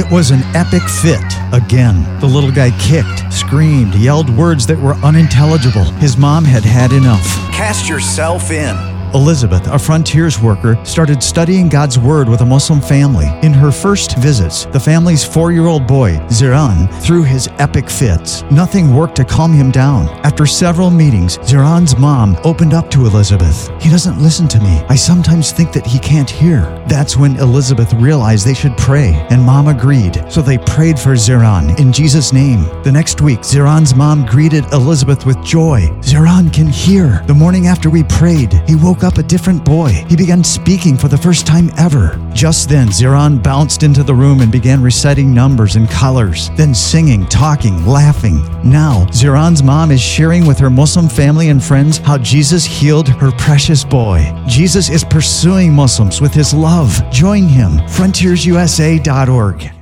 It was an epic fit. Again, the little guy kicked, screamed, yelled words that were unintelligible. His mom had had enough. Cast yourself in. Elizabeth, a frontiers worker, started studying God's Word with a Muslim family. In her first visits, the family's four year old boy, Ziran, threw his epic fits. Nothing worked to calm him down. After several meetings, Ziran's mom opened up to Elizabeth. He doesn't listen to me. I sometimes think that he can't hear. That's when Elizabeth realized they should pray, and mom agreed. So they prayed for Ziran in Jesus' name. The next week, Ziran's mom greeted Elizabeth with joy. Ziran can hear. The morning after we prayed, he woke up a different boy. He began speaking for the first time ever. Just then, Ziran bounced into the room and began reciting numbers and colors, then singing, talking, laughing. Now, Ziran's mom is sharing with her Muslim family and friends how Jesus healed her precious boy. Jesus is pursuing Muslims with his love. Join him. FrontiersUSA.org.